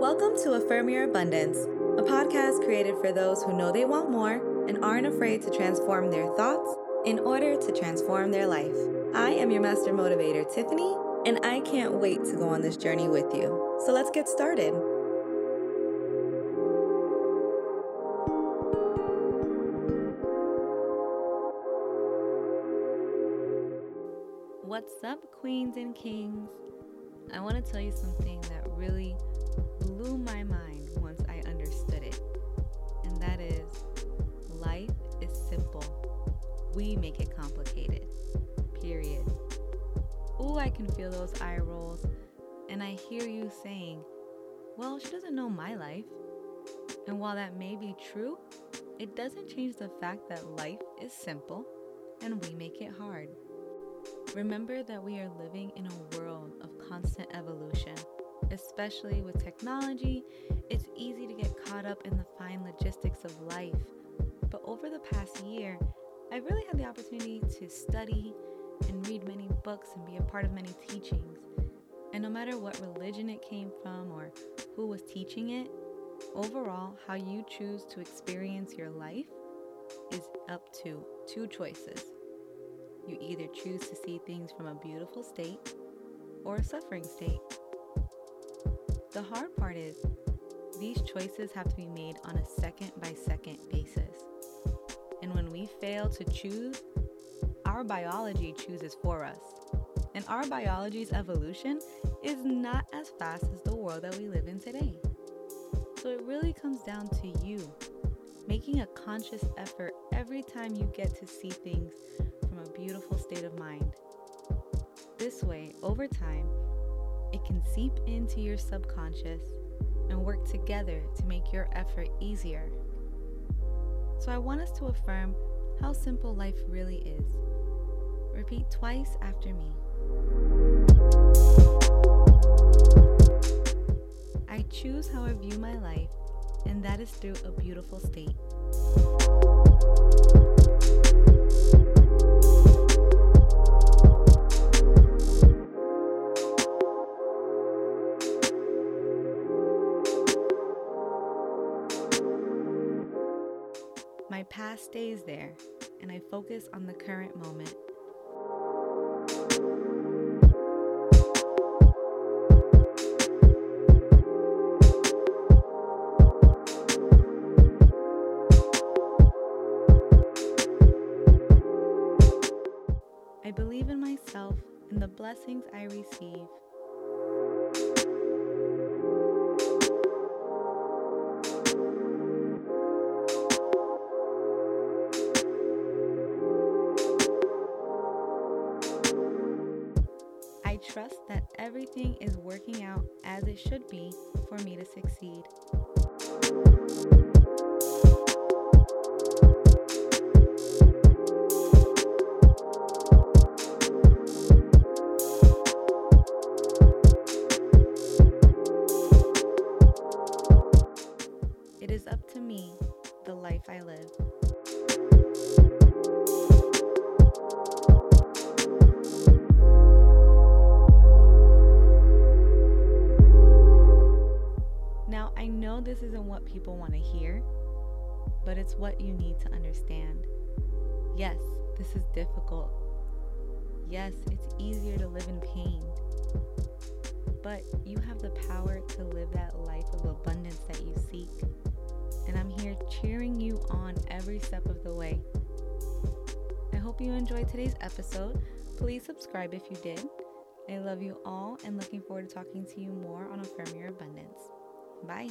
Welcome to Affirm Your Abundance, a podcast created for those who know they want more and aren't afraid to transform their thoughts in order to transform their life. I am your master motivator, Tiffany, and I can't wait to go on this journey with you. So let's get started. What's up, queens and kings? I want to tell you something that really blew my mind once I understood it, and that is life is simple. We make it complicated. Period. Ooh, I can feel those eye rolls, and I hear you saying, Well, she doesn't know my life. And while that may be true, it doesn't change the fact that life is simple and we make it hard. Remember that we are living in a world of constant evolution. Especially with technology, it's easy to get caught up in the fine logistics of life. But over the past year, I've really had the opportunity to study and read many books and be a part of many teachings. And no matter what religion it came from or who was teaching it, overall, how you choose to experience your life is up to two choices you either choose to see things from a beautiful state or a suffering state. The hard part is, these choices have to be made on a second by second basis. And when we fail to choose, our biology chooses for us. And our biology's evolution is not as fast as the world that we live in today. So it really comes down to you making a conscious effort every time you get to see things from a beautiful state of mind. This way, over time, it can seep into your subconscious and work together to make your effort easier. So, I want us to affirm how simple life really is. Repeat twice after me. I choose how I view my life, and that is through a beautiful state. My past stays there, and I focus on the current moment. I believe in myself and the blessings I receive. Trust that everything is working out as it should be for me to succeed. It is up to me, the life I live. People want to hear, but it's what you need to understand. Yes, this is difficult. Yes, it's easier to live in pain. But you have the power to live that life of abundance that you seek. And I'm here cheering you on every step of the way. I hope you enjoyed today's episode. Please subscribe if you did. I love you all and looking forward to talking to you more on Affirm Your Abundance. Bye.